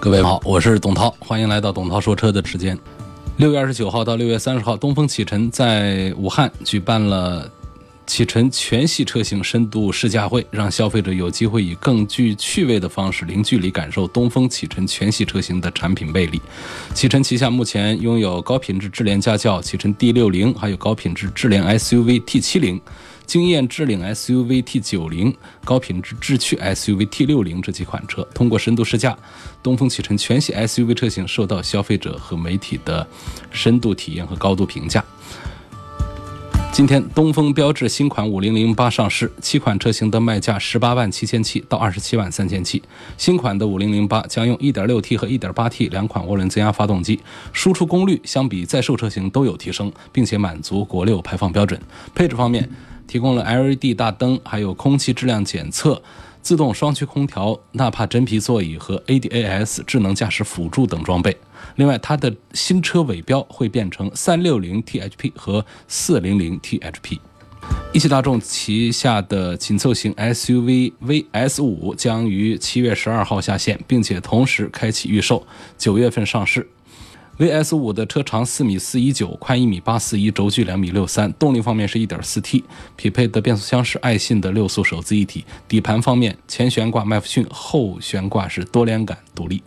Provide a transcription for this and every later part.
各位好，我是董涛，欢迎来到董涛说车的时间。六月二十九号到六月三十号，东风启辰在武汉举办了启辰全系车型深度试驾会，让消费者有机会以更具趣味的方式，零距离感受东风启辰全系车型的产品魅力。启辰旗下目前拥有高品质智联家轿启辰 D 六零，还有高品质智联 SUV T 七零。惊艳智领 SUV T 九零、高品质智趣 SUV T 六零这几款车，通过深度试驾，东风启辰全系 SUV 车型受到消费者和媒体的深度体验和高度评价。今天，东风标致新款五零零八上市，七款车型的卖价十八万七千七到二十七万三千七。新款的五零零八将用一点六 T 和一点八 T 两款涡轮增压发动机，输出功率相比在售车型都有提升，并且满足国六排放标准。配置方面，提供了 LED 大灯，还有空气质量检测、自动双区空调、纳帕真皮座椅和 ADAS 智能驾驶辅助等装备。另外，它的新车尾标会变成三六零 THP 和四零零 THP。一汽大众旗下的紧凑型 SUV VS 五将于七月十二号下线，并且同时开启预售，九月份上市。VS 五的车长四米四一九，宽一米八四一，轴距两米六三。动力方面是一点四 T，匹配的变速箱是爱信的六速手自一体。底盘方面，前悬挂麦弗逊，后悬挂是多连杆独立。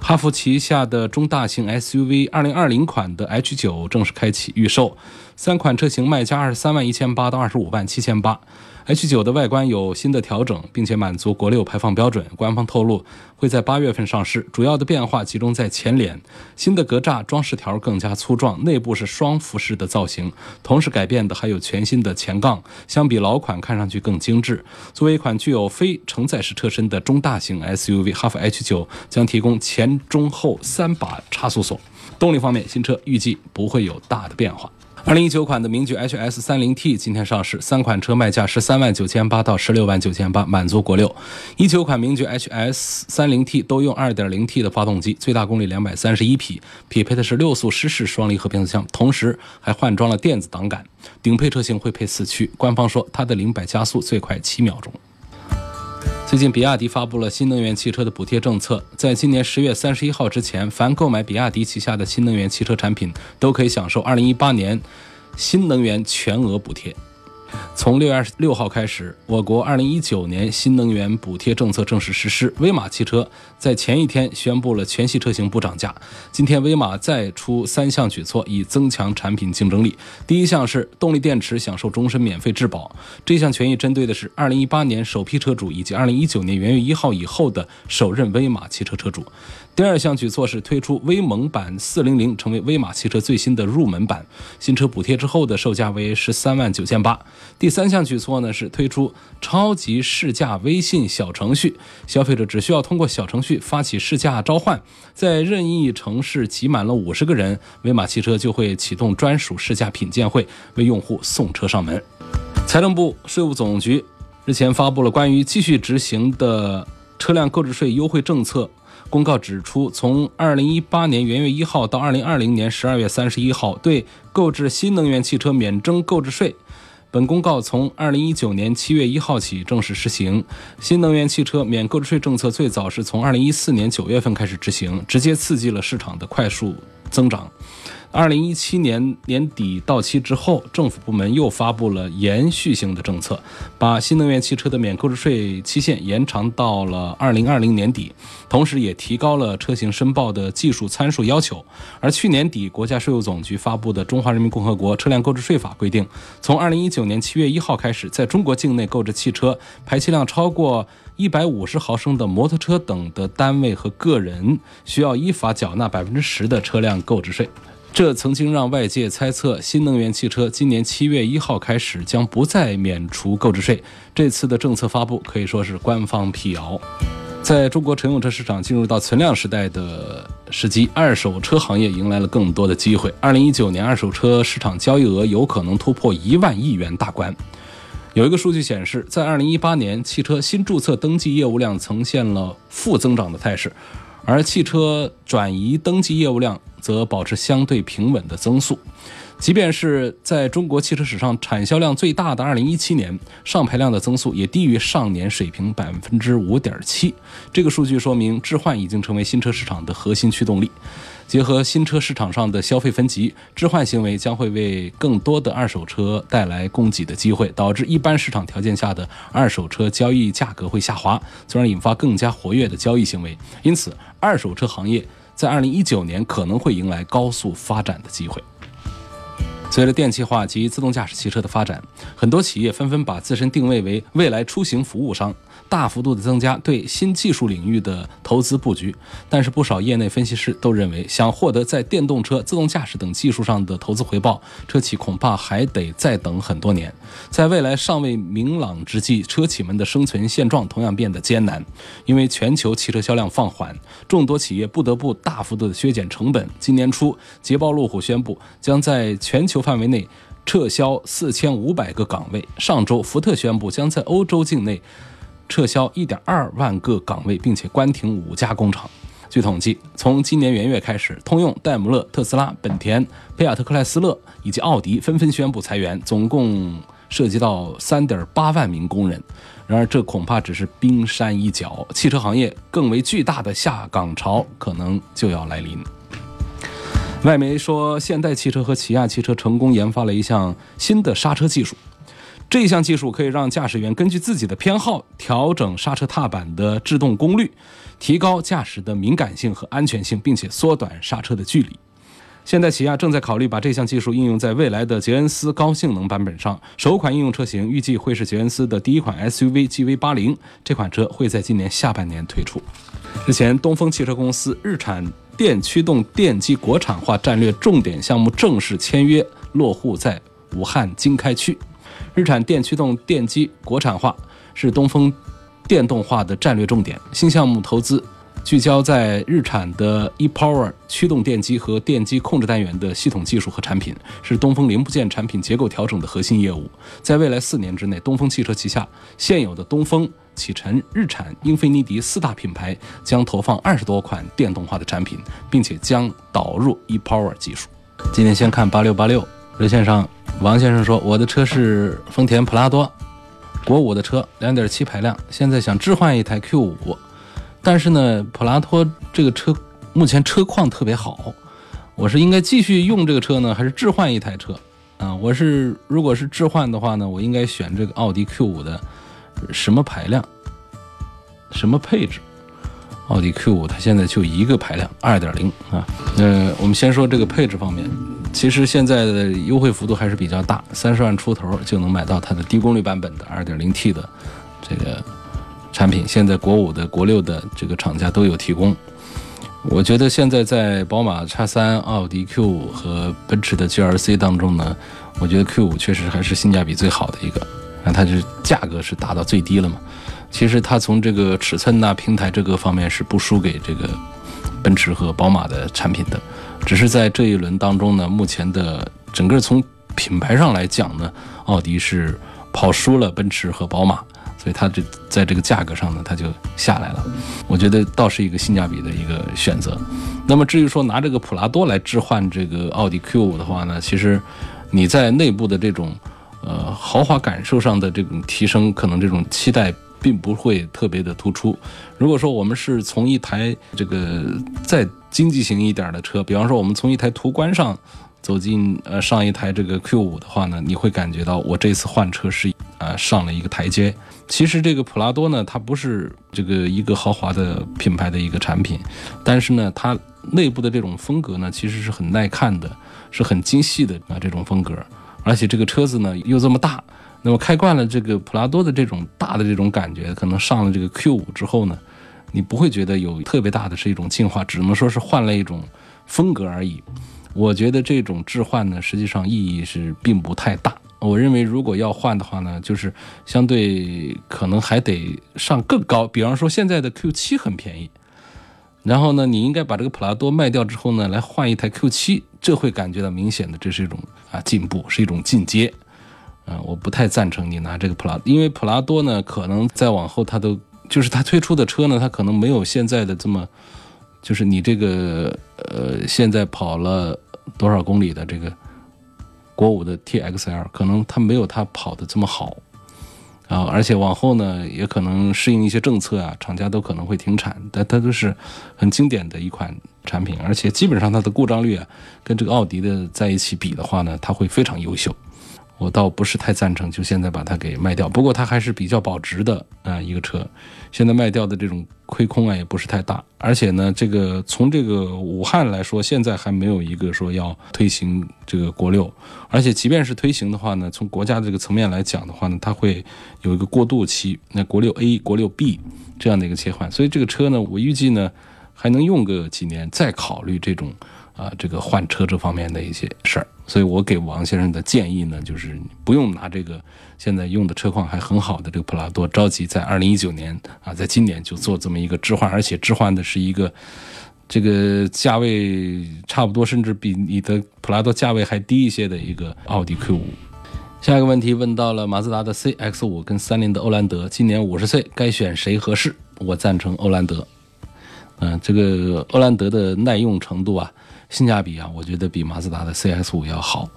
哈弗旗下的中大型 SUV 二零二零款的 H 九正式开启预售，三款车型卖价二十三万一千八到二十五万七千八。H 九的外观有新的调整，并且满足国六排放标准。官方透露会在八月份上市，主要的变化集中在前脸，新的格栅装饰条更加粗壮，内部是双辐式的造型。同时改变的还有全新的前杠，相比老款看上去更精致。作为一款具有非承载式车身的中大型 SUV，哈弗 H 九将提供前中后三把差速锁。动力方面，新车预计不会有大的变化。二零一九款的名爵 HS 三零 T 今天上市，三款车卖价十三万九千八到十六万九千八，满足国六。一九款名爵 HS 三零 T 都用二点零 T 的发动机，最大功率两百三十一匹，匹配的是六速湿式双离合变速箱，同时还换装了电子挡杆。顶配车型会配四驱，官方说它的零百加速最快七秒钟。最近，比亚迪发布了新能源汽车的补贴政策，在今年十月三十一号之前，凡购买比亚迪旗下的新能源汽车产品，都可以享受二零一八年新能源全额补贴。从六月二十六号开始，我国二零一九年新能源补贴政策正式实施。威马汽车在前一天宣布了全系车型不涨价。今天，威马再出三项举措，以增强产品竞争力。第一项是动力电池享受终身免费质保，这项权益针对的是二零一八年首批车主以及二零一九年元月一号以后的首任威马汽车车主。第二项举措是推出威猛版四零零，成为威马汽车最新的入门版，新车补贴之后的售价为十三万九千八。第三项举措呢是推出超级试驾微信小程序，消费者只需要通过小程序发起试驾召唤，在任意城市挤满了五十个人，威马汽车就会启动专属试驾品鉴会，为用户送车上门。财政部、税务总局日前发布了关于继续执行的车辆购置税优惠政策。公告指出，从二零一八年元月一号到二零二零年十二月三十一号，对购置新能源汽车免征购置税。本公告从二零一九年七月一号起正式施行。新能源汽车免购置税政策最早是从二零一四年九月份开始执行，直接刺激了市场的快速增长。二零一七年年底到期之后，政府部门又发布了延续性的政策，把新能源汽车的免购置税期限延长到了二零二零年底，同时也提高了车型申报的技术参数要求。而去年底，国家税务总局发布的《中华人民共和国车辆购置税法》规定，从二零一九年七月一号开始，在中国境内购置汽车，排气量超过一百五十毫升的摩托车等的单位和个人，需要依法缴纳百分之十的车辆购置税。这曾经让外界猜测，新能源汽车今年七月一号开始将不再免除购置税。这次的政策发布可以说是官方辟谣。在中国乘用车市场进入到存量时代的时机，二手车行业迎来了更多的机会。二零一九年二手车市场交易额有可能突破一万亿元大关。有一个数据显示，在二零一八年，汽车新注册登记业务量呈现了负增长的态势，而汽车转移登记业务量则保持相对平稳的增速。即便是在中国汽车史上产销量最大的2017年，上牌量的增速也低于上年水平百分之五点七。这个数据说明，置换已经成为新车市场的核心驱动力。结合新车市场上的消费分级，置换行为将会为更多的二手车带来供给的机会，导致一般市场条件下的二手车交易价格会下滑，从而引发更加活跃的交易行为。因此，二手车行业在2019年可能会迎来高速发展的机会。随着电气化及自动驾驶汽车的发展，很多企业纷纷把自身定位为未来出行服务商。大幅度的增加对新技术领域的投资布局，但是不少业内分析师都认为，想获得在电动车、自动驾驶等技术上的投资回报，车企恐怕还得再等很多年。在未来尚未明朗之际，车企们的生存现状同样变得艰难，因为全球汽车销量放缓，众多企业不得不大幅度的削减成本。今年初，捷豹路虎宣布将在全球范围内撤销四千五百个岗位。上周，福特宣布将在欧洲境内。撤销1.2万个岗位，并且关停五家工厂。据统计，从今年元月开始，通用、戴姆勒、特斯拉、本田、菲亚特克莱斯勒以及奥迪纷纷宣布裁员，总共涉及到3.8万名工人。然而，这恐怕只是冰山一角，汽车行业更为巨大的下岗潮可能就要来临。外媒说，现代汽车和起亚汽车成功研发了一项新的刹车技术。这项技术可以让驾驶员根据自己的偏好调整刹车踏板的制动功率，提高驾驶的敏感性和安全性，并且缩短刹车的距离。现代起亚正在考虑把这项技术应用在未来的捷恩斯高性能版本上，首款应用车型预计会是捷恩斯的第一款 SUV GV80，这款车会在今年下半年推出。日前，东风汽车公司日产电驱动电机国产化战略重点项目正式签约落户在武汉经开区。日产电驱动电机国产化是东风电动化的战略重点。新项目投资聚焦在日产的 ePower 驱动电机和电机控制单元的系统技术和产品，是东风零部件产品结构调整的核心业务。在未来四年之内，东风汽车旗下现有的东风、启辰、日产、英菲尼迪四大品牌将投放二十多款电动化的产品，并且将导入 ePower 技术。今天先看八六八六热线上。王先生说：“我的车是丰田普拉多，国五的车，两点七排量，现在想置换一台 Q 五，但是呢，普拉多这个车目前车况特别好，我是应该继续用这个车呢，还是置换一台车？啊，我是如果是置换的话呢，我应该选这个奥迪 Q 五的什么排量，什么配置？奥迪 Q 五它现在就一个排量，二点零啊。呃，我们先说这个配置方面。”其实现在的优惠幅度还是比较大，三十万出头就能买到它的低功率版本的 2.0T 的这个产品。现在国五的、国六的这个厂家都有提供。我觉得现在在宝马 X3、奥迪 Q5 和奔驰的 GLC 当中呢，我觉得 Q5 确实还是性价比最好的一个。那它是价格是达到最低了嘛？其实它从这个尺寸呐、平台这个方面是不输给这个奔驰和宝马的产品的。只是在这一轮当中呢，目前的整个从品牌上来讲呢，奥迪是跑输了奔驰和宝马，所以它这在这个价格上呢，它就下来了。我觉得倒是一个性价比的一个选择。那么至于说拿这个普拉多来置换这个奥迪 Q 五的话呢，其实你在内部的这种呃豪华感受上的这种提升，可能这种期待并不会特别的突出。如果说我们是从一台这个再经济型一点的车，比方说我们从一台途观上走进呃上一台这个 Q 五的话呢，你会感觉到我这次换车是呃上了一个台阶。其实这个普拉多呢，它不是这个一个豪华的品牌的一个产品，但是呢，它内部的这种风格呢，其实是很耐看的，是很精细的啊这种风格。而且这个车子呢又这么大，那么开惯了这个普拉多的这种大的这种感觉，可能上了这个 Q 五之后呢。你不会觉得有特别大的是一种进化，只能说是换了一种风格而已。我觉得这种置换呢，实际上意义是并不太大。我认为如果要换的话呢，就是相对可能还得上更高，比方说现在的 Q7 很便宜，然后呢，你应该把这个普拉多卖掉之后呢，来换一台 Q7，这会感觉到明显的这是一种啊进步，是一种进阶。嗯，我不太赞成你拿这个普拉，因为普拉多呢，可能再往后它都就是它推出的车呢，它可能没有现在的这么，就是你这个呃现在跑了多少公里的这个国五的 TXL，可能它没有它跑的这么好啊，而且往后呢，也可能适应一些政策啊，厂家都可能会停产，但它都是很经典的一款产品，而且基本上它的故障率啊，跟这个奥迪的在一起比的话呢，它会非常优秀。我倒不是太赞成，就现在把它给卖掉。不过它还是比较保值的啊，一个车。现在卖掉的这种亏空啊，也不是太大。而且呢，这个从这个武汉来说，现在还没有一个说要推行这个国六。而且即便是推行的话呢，从国家这个层面来讲的话呢，它会有一个过渡期，那国六 A、国六 B 这样的一个切换。所以这个车呢，我预计呢还能用个几年，再考虑这种。啊，这个换车这方面的一些事儿，所以我给王先生的建议呢，就是不用拿这个现在用的车况还很好的这个普拉多，着急在二零一九年啊，在今年就做这么一个置换，而且置换的是一个这个价位差不多，甚至比你的普拉多价位还低一些的一个奥迪 Q 五。下一个问题问到了马自达的 CX 五跟三菱的欧蓝德，今年五十岁该选谁合适？我赞成欧蓝德。嗯，这个欧蓝德的耐用程度啊。性价比啊，我觉得比马自达的 CX 五要好。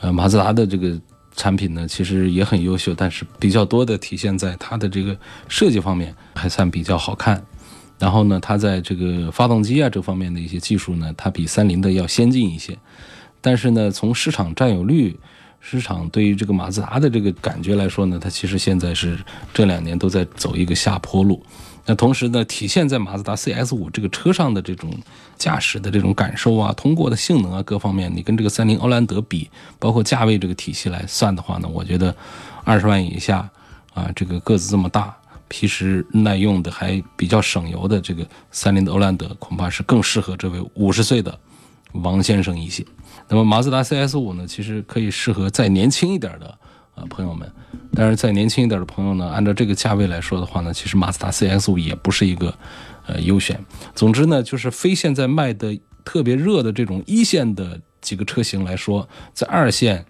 呃，马自达的这个产品呢，其实也很优秀，但是比较多的体现在它的这个设计方面还算比较好看。然后呢，它在这个发动机啊这方面的一些技术呢，它比三菱的要先进一些。但是呢，从市场占有率、市场对于这个马自达的这个感觉来说呢，它其实现在是这两年都在走一个下坡路。那同时呢，体现在马自达 CS 五这个车上的这种驾驶的这种感受啊，通过的性能啊，各方面，你跟这个三菱欧蓝德比，包括价位这个体系来算的话呢，我觉得二十万以下啊，这个个子这么大、皮实耐用的、还比较省油的这个三菱的欧蓝德，恐怕是更适合这位五十岁的王先生一些。那么马自达 CS 五呢，其实可以适合再年轻一点的。啊，朋友们，但是在年轻一点的朋友呢，按照这个价位来说的话呢，其实马自达 CS 五也不是一个呃优选。总之呢，就是非现在卖的特别热的这种一线的几个车型来说，在二线。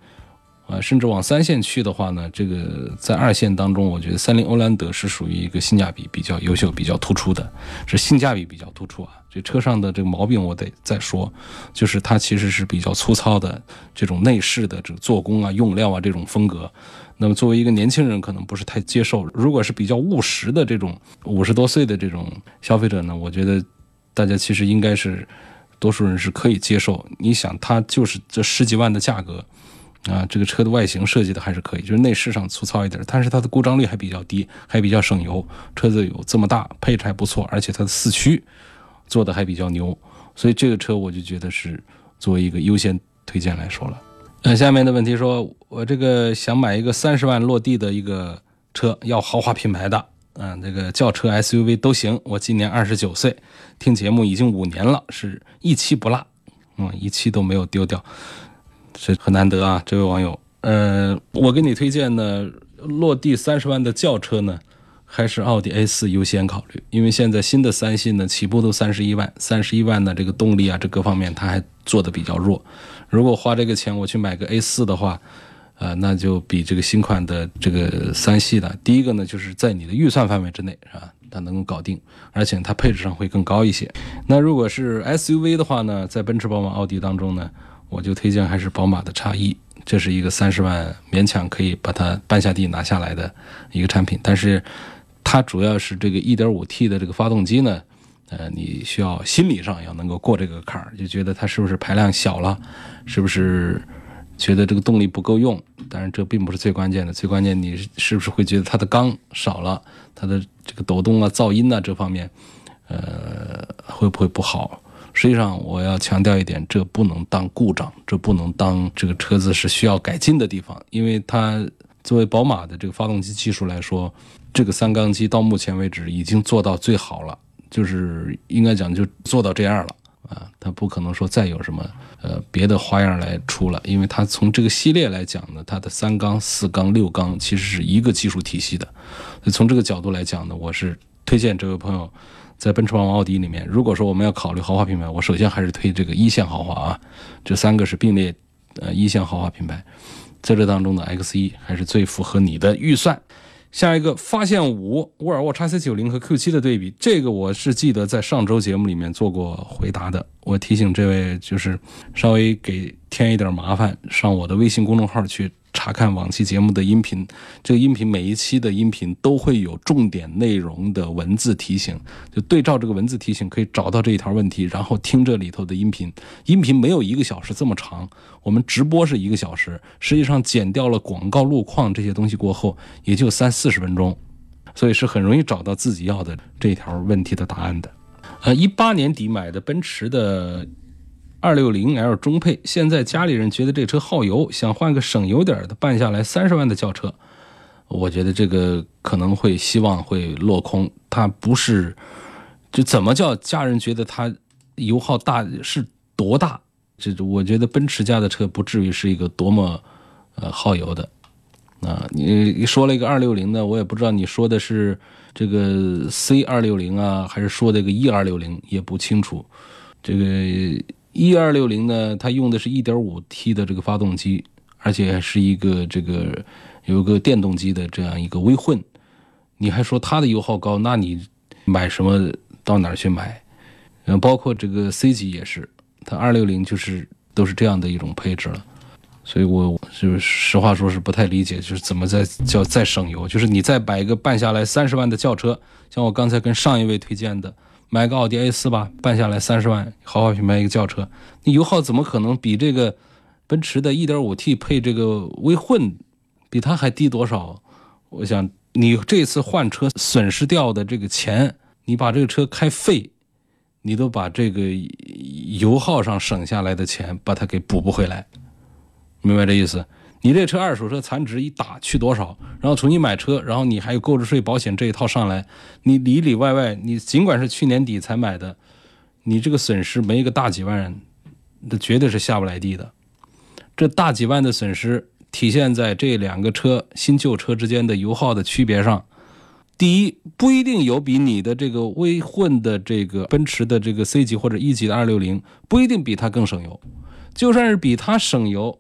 啊，甚至往三线去的话呢，这个在二线当中，我觉得三菱欧蓝德是属于一个性价比比较优秀、比较突出的，是性价比比较突出啊。这车上的这个毛病我得再说，就是它其实是比较粗糙的这种内饰的这个做工啊、用料啊这种风格。那么作为一个年轻人，可能不是太接受。如果是比较务实的这种五十多岁的这种消费者呢，我觉得大家其实应该是多数人是可以接受。你想，它就是这十几万的价格。啊，这个车的外形设计的还是可以，就是内饰上粗糙一点，但是它的故障率还比较低，还比较省油。车子有这么大，配置还不错，而且它的四驱做的还比较牛，所以这个车我就觉得是作为一个优先推荐来说了。那下面的问题说，我这个想买一个三十万落地的一个车，要豪华品牌的，嗯，这个轿车 SUV 都行。我今年二十九岁，听节目已经五年了，是一期不落，嗯，一期都没有丢掉。这很难得啊，这位网友。呃，我给你推荐呢，落地三十万的轿车呢，还是奥迪 A 四优先考虑？因为现在新的三系呢，起步都三十一万，三十一万呢，这个动力啊，这各方面它还做的比较弱。如果花这个钱我去买个 A 四的话，呃，那就比这个新款的这个三系的，第一个呢，就是在你的预算范围之内，是吧？它能够搞定，而且它配置上会更高一些。那如果是 SUV 的话呢，在奔驰、宝马、奥迪当中呢？我就推荐还是宝马的叉一，这是一个三十万勉强可以把它搬下地拿下来的一个产品，但是它主要是这个 1.5T 的这个发动机呢，呃，你需要心理上要能够过这个坎儿，就觉得它是不是排量小了，是不是觉得这个动力不够用？当然这并不是最关键的，最关键你是不是会觉得它的缸少了，它的这个抖动啊、噪音啊这方面，呃，会不会不好？实际上，我要强调一点，这不能当故障，这不能当这个车子是需要改进的地方，因为它作为宝马的这个发动机技术来说，这个三缸机到目前为止已经做到最好了，就是应该讲就做到这样了啊，它不可能说再有什么呃别的花样来出了，因为它从这个系列来讲呢，它的三缸、四缸、六缸其实是一个技术体系的。从这个角度来讲呢，我是推荐这位朋友在奔驰、宝马、奥迪里面，如果说我们要考虑豪华品牌，我首先还是推这个一线豪华啊，这三个是并列呃一线豪华品牌，在这当中的 X 一还是最符合你的预算。下一个发现五沃尔沃 x C 九零和 Q 七的对比，这个我是记得在上周节目里面做过回答的。我提醒这位，就是稍微给添一点麻烦，上我的微信公众号去。查看往期节目的音频，这个音频每一期的音频都会有重点内容的文字提醒，就对照这个文字提醒可以找到这一条问题，然后听这里头的音频。音频没有一个小时这么长，我们直播是一个小时，实际上减掉了广告、路况这些东西过后，也就三四十分钟，所以是很容易找到自己要的这条问题的答案的。呃，一八年底买的奔驰的。二六零 L 中配，现在家里人觉得这车耗油，想换个省油点的，办下来三十万的轿车，我觉得这个可能会希望会落空。它不是，就怎么叫家人觉得它油耗大是多大？这我觉得奔驰家的车不至于是一个多么呃耗油的啊。你说了一个二六零的，我也不知道你说的是这个 C 二六零啊，还是说的个 E 二六零，也不清楚。这个。一二六零呢，它用的是一点五 T 的这个发动机，而且是一个这个有个电动机的这样一个微混。你还说它的油耗高，那你买什么到哪儿去买？嗯，包括这个 C 级也是，它二六零就是都是这样的一种配置了。所以我就实话说是不太理解，就是怎么在叫再省油，就是你再买一个办下来三十万的轿车，像我刚才跟上一位推荐的。买个奥迪 A 四吧，办下来三十万，豪华品牌一个轿车，你油耗怎么可能比这个奔驰的 1.5T 配这个微混比它还低多少？我想你这次换车损失掉的这个钱，你把这个车开废，你都把这个油耗上省下来的钱把它给补不回来，明白这意思？你这车二手车残值一打去多少，然后重新买车，然后你还有购置税、保险这一套上来，你里里外外，你尽管是去年底才买的，你这个损失没一个大几万，那绝对是下不来地的。这大几万的损失体现在这两个车新旧车之间的油耗的区别上。第一，不一定有比你的这个微混的这个奔驰的这个 C 级或者 E 级的260，不一定比它更省油，就算是比它省油。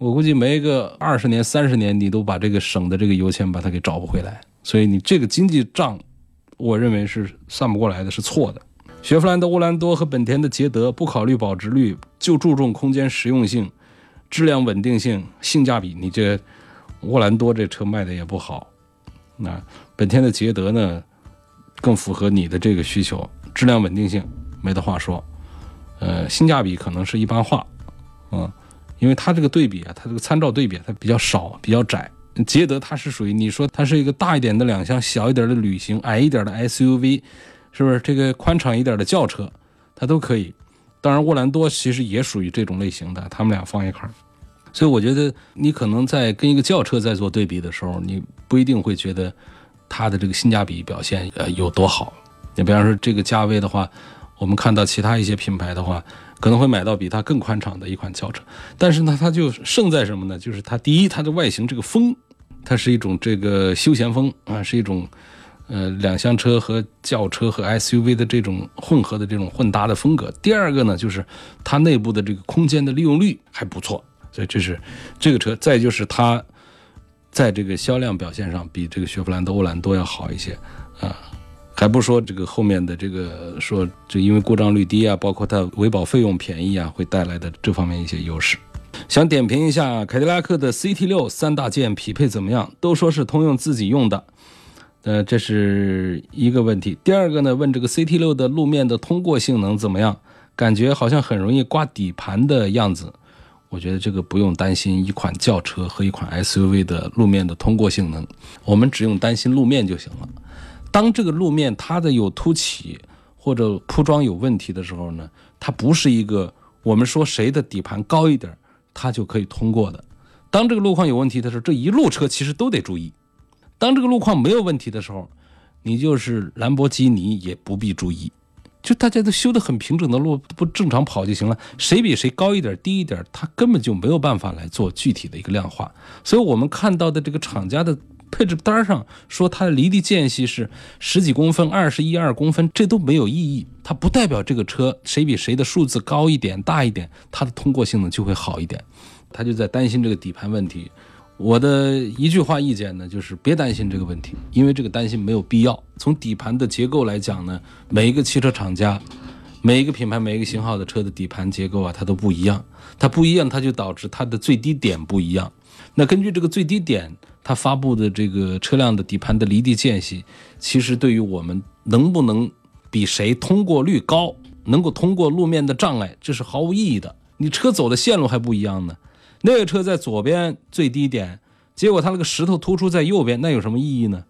我估计没个二十年、三十年，你都把这个省的这个油钱把它给找不回来。所以你这个经济账，我认为是算不过来的，是错的。雪佛兰的沃兰多和本田的捷德不考虑保值率，就注重空间实用性、质量稳定性、性价比。你这沃兰多这车卖的也不好，那本田的捷德呢，更符合你的这个需求，质量稳定性没得话说，呃，性价比可能是一般化，嗯。因为它这个对比啊，它这个参照对比它比较少，比较窄。捷德它是属于你说它是一个大一点的两厢，小一点的旅行，矮一点的 SUV，是不是？这个宽敞一点的轿车，它都可以。当然，沃兰多其实也属于这种类型的，他们俩放一块儿。所以我觉得你可能在跟一个轿车在做对比的时候，你不一定会觉得它的这个性价比表现呃有多好。你比方说这个价位的话，我们看到其他一些品牌的话。可能会买到比它更宽敞的一款轿车，但是呢，它就胜在什么呢？就是它第一，它的外形这个风，它是一种这个休闲风啊，是一种呃两厢车和轿车和 SUV 的这种混合的这种混搭的风格。第二个呢，就是它内部的这个空间的利用率还不错，所以这是这个车。再就是它在这个销量表现上比这个雪佛兰的欧蓝多要好一些啊。还不说这个后面的这个说，这因为故障率低啊，包括它维保费用便宜啊，会带来的这方面一些优势。想点评一下凯迪拉克的 CT 六三大件匹配怎么样？都说是通用自己用的，呃，这是一个问题。第二个呢，问这个 CT 六的路面的通过性能怎么样？感觉好像很容易刮底盘的样子。我觉得这个不用担心一款轿车和一款 SUV 的路面的通过性能，我们只用担心路面就行了。当这个路面它的有凸起或者铺装有问题的时候呢，它不是一个我们说谁的底盘高一点，它就可以通过的。当这个路况有问题的时候，这一路车其实都得注意。当这个路况没有问题的时候，你就是兰博基尼也不必注意，就大家都修得很平整的路，不正常跑就行了。谁比谁高一点、低一点，它根本就没有办法来做具体的一个量化。所以我们看到的这个厂家的配置单上说它的离地间隙是十几公分、二十一二公分，这都没有意义。它不代表这个车谁比谁的数字高一点、大一点，它的通过性能就会好一点。他就在担心这个底盘问题。我的一句话意见呢，就是别担心这个问题，因为这个担心没有必要。从底盘的结构来讲呢，每一个汽车厂家、每一个品牌、每一个型号的车的底盘结构啊，它都不一样。它不一样，它就导致它的最低点不一样。那根据这个最低点，它发布的这个车辆的底盘的离地间隙，其实对于我们能不能比谁通过率高，能够通过路面的障碍，这是毫无意义的。你车走的线路还不一样呢。那个车在左边最低点，结果它那个石头突出在右边，那有什么意义呢？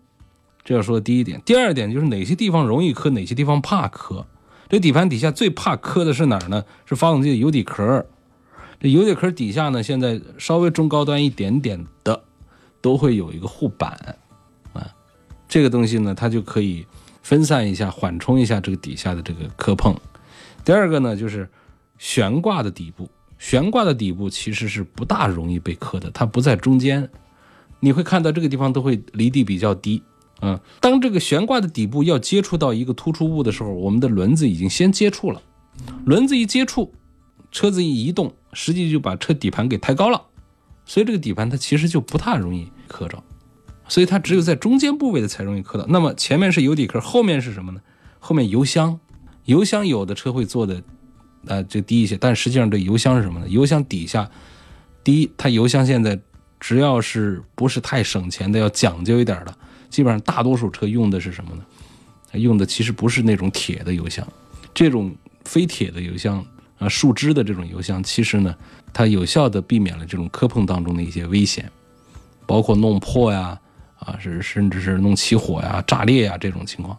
这要说第一点。第二点就是哪些地方容易磕，哪些地方怕磕。这底盘底下最怕磕的是哪儿呢？是发动机的油底壳。这油底壳底下呢，现在稍微中高端一点点的，都会有一个护板啊。这个东西呢，它就可以分散一下、缓冲一下这个底下的这个磕碰。第二个呢，就是悬挂的底部。悬挂的底部其实是不大容易被磕的，它不在中间，你会看到这个地方都会离地比较低，啊，当这个悬挂的底部要接触到一个突出物的时候，我们的轮子已经先接触了，轮子一接触，车子一移动，实际就把车底盘给抬高了，所以这个底盘它其实就不太容易磕着，所以它只有在中间部位的才容易磕到。那么前面是油底壳，后面是什么呢？后面油箱，油箱有的车会做的。啊，就低一些，但实际上这油箱是什么呢？油箱底下，第一，它油箱现在只要是不是太省钱的，要讲究一点的，基本上大多数车用的是什么呢？用的其实不是那种铁的油箱，这种非铁的油箱啊，树脂的这种油箱，其实呢，它有效的避免了这种磕碰当中的一些危险，包括弄破呀，啊，是甚至是弄起火呀、炸裂呀这种情况。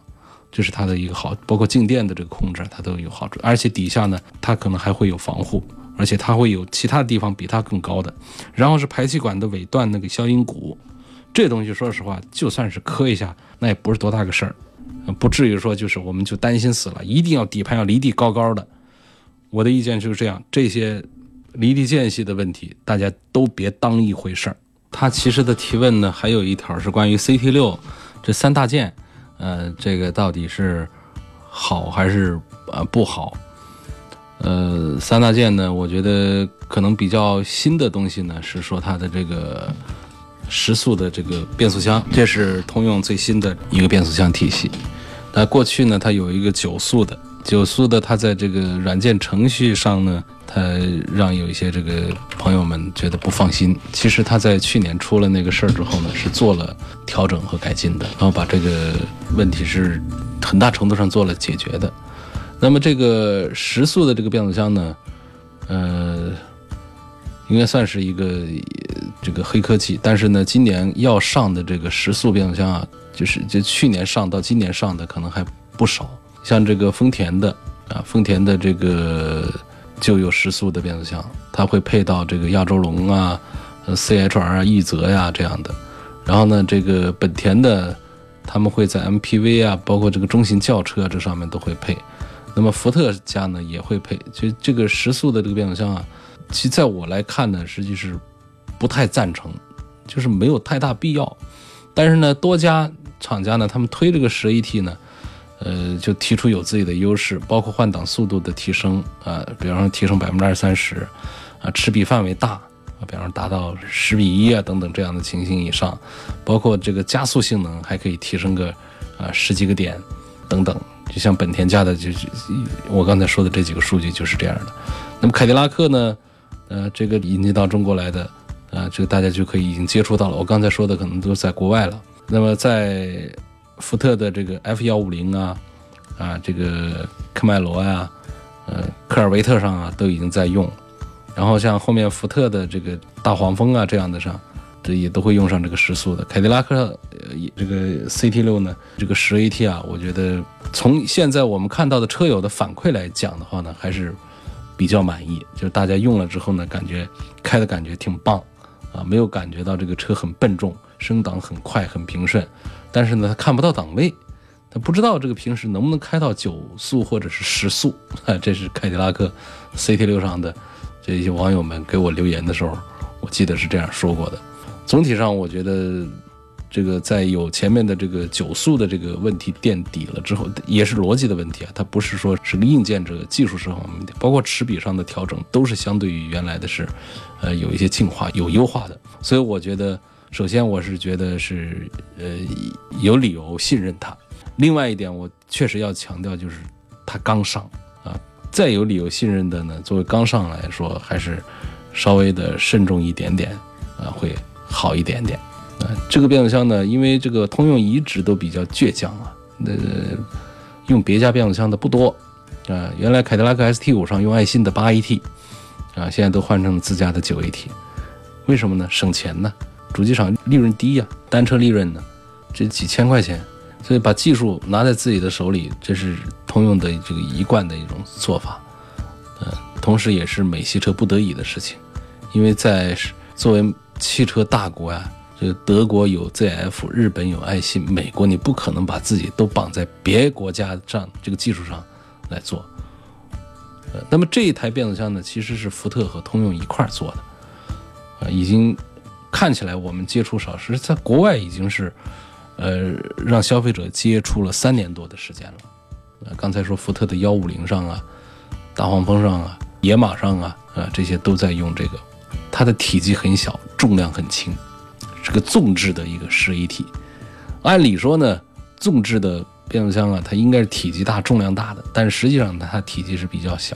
这是它的一个好，包括静电的这个控制，它都有好处。而且底下呢，它可能还会有防护，而且它会有其他地方比它更高的。然后是排气管的尾段那个消音鼓，这东西说实话，就算是磕一下，那也不是多大个事儿，不至于说就是我们就担心死了，一定要底盘要离地高高的。我的意见就是这样，这些离地间隙的问题，大家都别当一回事儿。他其实的提问呢，还有一条是关于 CT 六这三大件。呃，这个到底是好还是呃不好？呃，三大件呢，我觉得可能比较新的东西呢，是说它的这个时速的这个变速箱，这是通用最新的一个变速箱体系。那过去呢，它有一个九速的，九速的它在这个软件程序上呢。它让有一些这个朋友们觉得不放心。其实它在去年出了那个事儿之后呢，是做了调整和改进的，然后把这个问题是很大程度上做了解决的。那么这个时速的这个变速箱呢，呃，应该算是一个这个黑科技。但是呢，今年要上的这个时速变速箱啊，就是就去年上到今年上的可能还不少。像这个丰田的啊，丰田的这个。就有时速的变速箱，它会配到这个亚洲龙啊、呃 CHR 啊、奕泽呀这样的。然后呢，这个本田的，他们会在 MPV 啊，包括这个中型轿车这上面都会配。那么福特家呢也会配。其实这个时速的这个变速箱啊，其在我来看呢，实际是不太赞成，就是没有太大必要。但是呢，多家厂家呢，他们推这个十 AT 呢。呃，就提出有自己的优势，包括换挡速度的提升啊，比方说提升百分之二三十，啊，齿比范围大啊，比方说达到十比一啊等等这样的情形以上，包括这个加速性能还可以提升个啊十几个点等等，就像本田家的，就是我刚才说的这几个数据就是这样的。那么凯迪拉克呢，呃，这个引进到中国来的，啊，这个大家就可以已经接触到了。我刚才说的可能都在国外了。那么在福特的这个 F 幺五零啊，啊，这个科迈罗呀，呃，科尔维特上啊，都已经在用。然后像后面福特的这个大黄蜂啊这样的上，这也都会用上这个时速的。凯迪拉克呃这个 CT 六呢，这个十 AT 啊，我觉得从现在我们看到的车友的反馈来讲的话呢，还是比较满意。就是大家用了之后呢，感觉开的感觉挺棒啊，没有感觉到这个车很笨重，升档很快，很平顺。但是呢，他看不到档位，他不知道这个平时能不能开到九速或者是十速啊？这是凯迪拉克 CT 六上的这些网友们给我留言的时候，我记得是这样说过的。总体上，我觉得这个在有前面的这个九速的这个问题垫底了之后，也是逻辑的问题啊，它不是说是个硬件这个技术上问题，包括齿比上的调整都是相对于原来的是，呃，有一些进化、有优化的。所以我觉得，首先我是觉得是呃有理由信任它。另外一点，我确实要强调，就是它刚上啊，再有理由信任的呢，作为刚上来说，还是稍微的慎重一点点啊，会好一点点。啊，这个变速箱呢，因为这个通用一直都比较倔强啊，那用别家变速箱的不多啊。原来凯迪拉克 ST 五上用爱信的八 AT 啊，现在都换成了自家的九 AT，为什么呢？省钱呢？主机厂利润低呀，单车利润呢，这几千块钱。所以把技术拿在自己的手里，这是通用的这个一贯的一种做法，呃，同时也是美系车不得已的事情，因为在作为汽车大国呀，这个德国有 ZF，日本有爱信，美国你不可能把自己都绑在别国家上这个技术上来做，呃，那么这一台变速箱呢，其实是福特和通用一块做的，啊，已经看起来我们接触少，是在国外已经是。呃，让消费者接触了三年多的时间了。呃，刚才说福特的幺五零上啊，大黄蜂上啊，野马上啊，啊，这些都在用这个。它的体积很小，重量很轻，是个纵置的一个十 AT。按理说呢，纵置的变速箱啊，它应该是体积大、重量大的，但实际上它体积是比较小。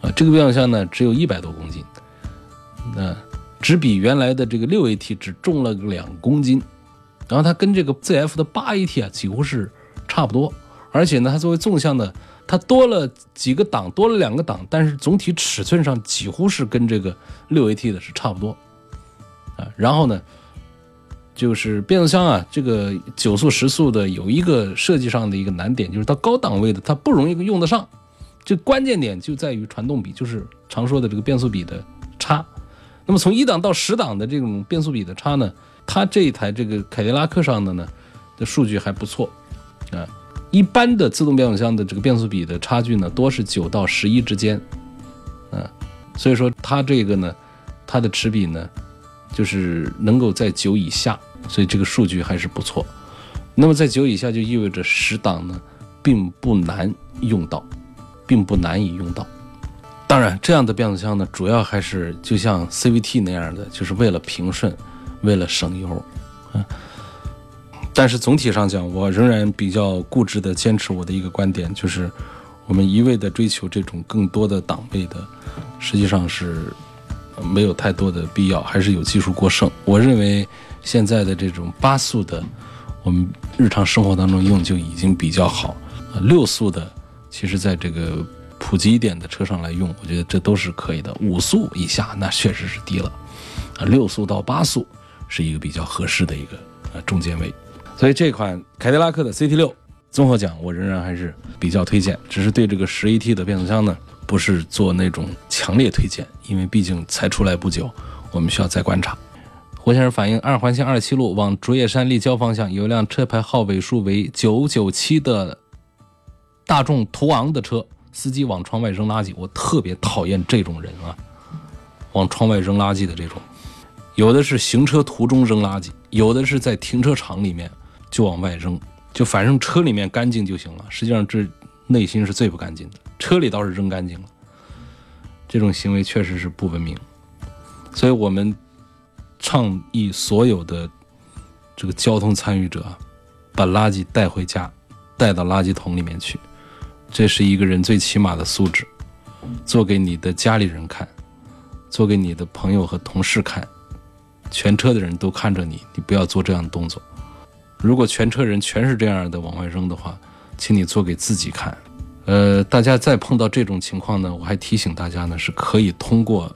啊，这个变速箱呢，只有一百多公斤，那只比原来的这个六 AT 只重了两公斤。然后它跟这个 ZF 的八 AT 啊几乎是差不多，而且呢，它作为纵向的，它多了几个档，多了两个档，但是总体尺寸上几乎是跟这个六 AT 的是差不多啊。然后呢，就是变速箱啊，这个九速十速的有一个设计上的一个难点，就是到高档位的它不容易用得上，这关键点就在于传动比，就是常说的这个变速比的。那么从一档到十档的这种变速比的差呢？它这一台这个凯迪拉克上的呢，的数据还不错，啊，一般的自动变速箱的这个变速比的差距呢，多是九到十一之间，啊，所以说它这个呢，它的齿比呢，就是能够在九以下，所以这个数据还是不错。那么在九以下就意味着十档呢，并不难用到，并不难以用到。当然，这样的变速箱呢，主要还是就像 CVT 那样的，就是为了平顺。为了省油，嗯，但是总体上讲，我仍然比较固执的坚持我的一个观点，就是我们一味的追求这种更多的档位的，实际上是没有太多的必要，还是有技术过剩。我认为现在的这种八速的，我们日常生活当中用就已经比较好，六速的，其实在这个普及一点的车上来用，我觉得这都是可以的。五速以下那确实是低了，啊，六速到八速。是一个比较合适的一个呃中间位，所以这款凯迪拉克的 CT 六综合讲，我仍然还是比较推荐。只是对这个十 AT 的变速箱呢，不是做那种强烈推荐，因为毕竟才出来不久，我们需要再观察。胡先生反映，二环线二七路往竹叶山立交方向有一辆车牌号尾数为九九七的大众途昂的车，司机往窗外扔垃圾，我特别讨厌这种人啊，往窗外扔垃圾的这种。有的是行车途中扔垃圾，有的是在停车场里面就往外扔，就反正车里面干净就行了。实际上这内心是最不干净的，车里倒是扔干净了。这种行为确实是不文明，所以我们倡议所有的这个交通参与者，把垃圾带回家，带到垃圾桶里面去，这是一个人最起码的素质。做给你的家里人看，做给你的朋友和同事看。全车的人都看着你，你不要做这样的动作。如果全车人全是这样的往外扔的话，请你做给自己看。呃，大家再碰到这种情况呢，我还提醒大家呢，是可以通过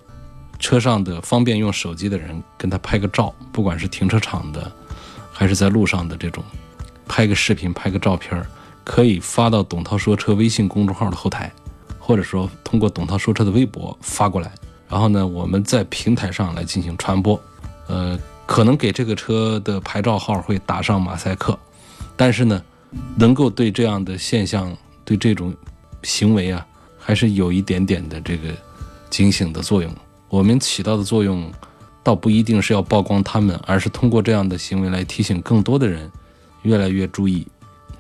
车上的方便用手机的人跟他拍个照，不管是停车场的，还是在路上的这种，拍个视频、拍个照片儿，可以发到董涛说车微信公众号的后台，或者说通过董涛说车的微博发过来，然后呢，我们在平台上来进行传播。呃，可能给这个车的牌照号会打上马赛克，但是呢，能够对这样的现象、对这种行为啊，还是有一点点的这个警醒的作用。我们起到的作用，倒不一定是要曝光他们，而是通过这样的行为来提醒更多的人，越来越注意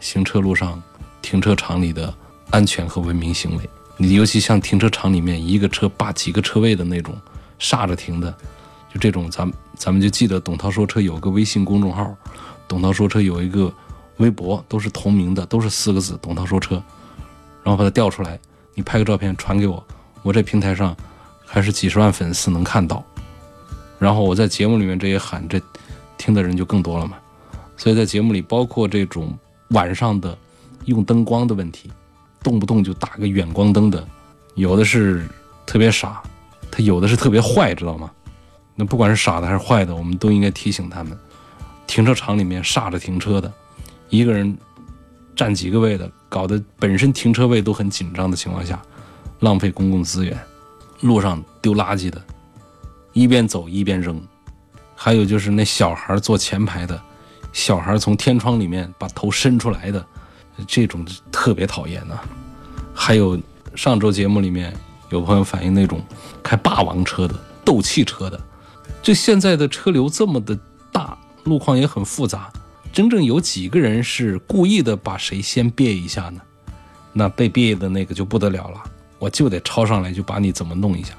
行车路上、停车场里的安全和文明行为。你尤其像停车场里面一个车霸几个车位的那种，煞着停的，就这种，咱们咱们就记得董涛说车有个微信公众号，董涛说车有一个微博，都是同名的，都是四个字“董涛说车”，然后把它调出来，你拍个照片传给我，我这平台上还是几十万粉丝能看到，然后我在节目里面这也喊，这听的人就更多了嘛。所以在节目里，包括这种晚上的用灯光的问题。动不动就打个远光灯的，有的是特别傻，他有的是特别坏，知道吗？那不管是傻的还是坏的，我们都应该提醒他们。停车场里面煞着停车的，一个人占几个位的，搞得本身停车位都很紧张的情况下，浪费公共资源。路上丢垃圾的，一边走一边扔。还有就是那小孩坐前排的，小孩从天窗里面把头伸出来的。这种特别讨厌呢。还有上周节目里面有朋友反映那种开霸王车的、斗气车的。这现在的车流这么的大，路况也很复杂，真正有几个人是故意的把谁先别一下呢？那被别的那个就不得了了，我就得超上来就把你怎么弄一下。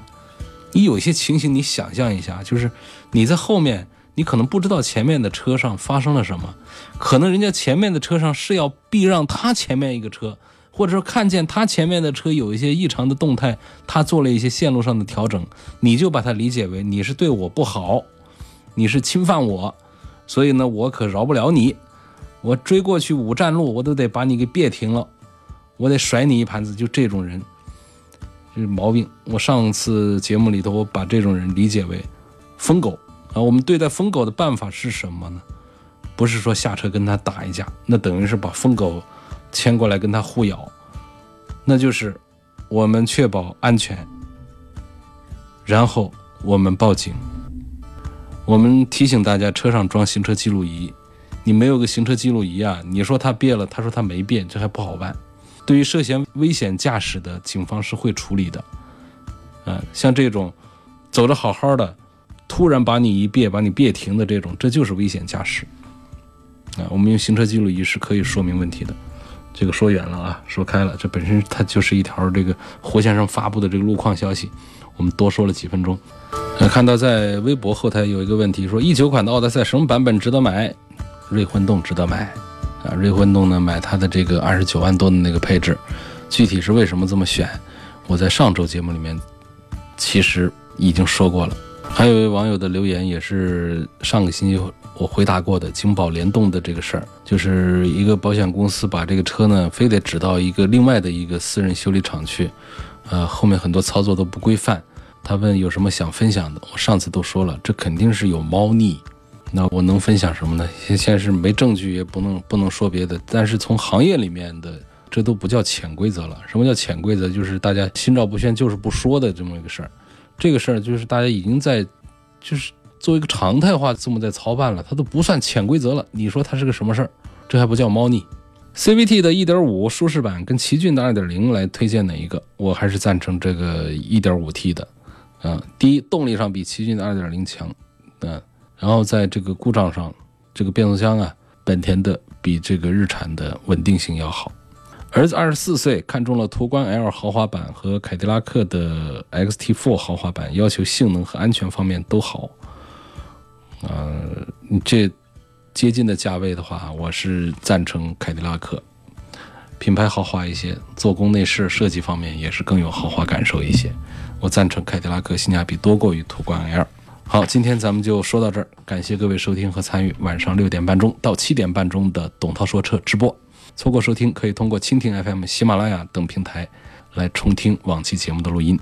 你有些情形你想象一下，就是你在后面。你可能不知道前面的车上发生了什么，可能人家前面的车上是要避让他前面一个车，或者说看见他前面的车有一些异常的动态，他做了一些线路上的调整，你就把它理解为你是对我不好，你是侵犯我，所以呢，我可饶不了你，我追过去五站路，我都得把你给别停了，我得甩你一盘子，就这种人，这是毛病。我上次节目里头，我把这种人理解为疯狗。啊，我们对待疯狗的办法是什么呢？不是说下车跟他打一架，那等于是把疯狗牵过来跟他互咬，那就是我们确保安全，然后我们报警。我们提醒大家，车上装行车记录仪，你没有个行车记录仪啊？你说他变了，他说他没变，这还不好办。对于涉嫌危险驾驶的，警方是会处理的。嗯，像这种走着好好的。突然把你一别，把你别停的这种，这就是危险驾驶啊！我们用行车记录仪是可以说明问题的。这个说远了啊，说开了，这本身它就是一条这个胡先生发布的这个路况消息，我们多说了几分钟。呃看到在微博后台有一个问题，说一九款的奥德赛什么版本值得买？锐混动值得买啊！锐混动呢，买它的这个二十九万多的那个配置，具体是为什么这么选？我在上周节目里面其实已经说过了。还有一位网友的留言，也是上个星期我回答过的京保联动的这个事儿，就是一个保险公司把这个车呢，非得指到一个另外的一个私人修理厂去，呃，后面很多操作都不规范。他问有什么想分享的，我上次都说了，这肯定是有猫腻。那我能分享什么呢？现现在是没证据，也不能不能说别的。但是从行业里面的，这都不叫潜规则了。什么叫潜规则？就是大家心照不宣，就是不说的这么一个事儿。这个事儿就是大家已经在，就是作为一个常态化这么在操办了，它都不算潜规则了。你说它是个什么事儿？这还不叫猫腻？CVT 的1.5舒适版跟奇骏的2.0来推荐哪一个？我还是赞成这个 1.5T 的。啊，第一，动力上比奇骏的2.0强。嗯，然后在这个故障上，这个变速箱啊，本田的比这个日产的稳定性要好。儿子二十四岁，看中了途观 L 豪华版和凯迪拉克的 XT4 豪华版，要求性能和安全方面都好。呃，这接近的价位的话，我是赞成凯迪拉克，品牌豪华一些，做工内饰设计方面也是更有豪华感受一些。我赞成凯迪拉克，性价比多过于途观 L。好，今天咱们就说到这儿，感谢各位收听和参与晚上六点半钟到七点半钟的董涛说车直播。错过收听，可以通过蜻蜓 FM、喜马拉雅等平台来重听往期节目的录音。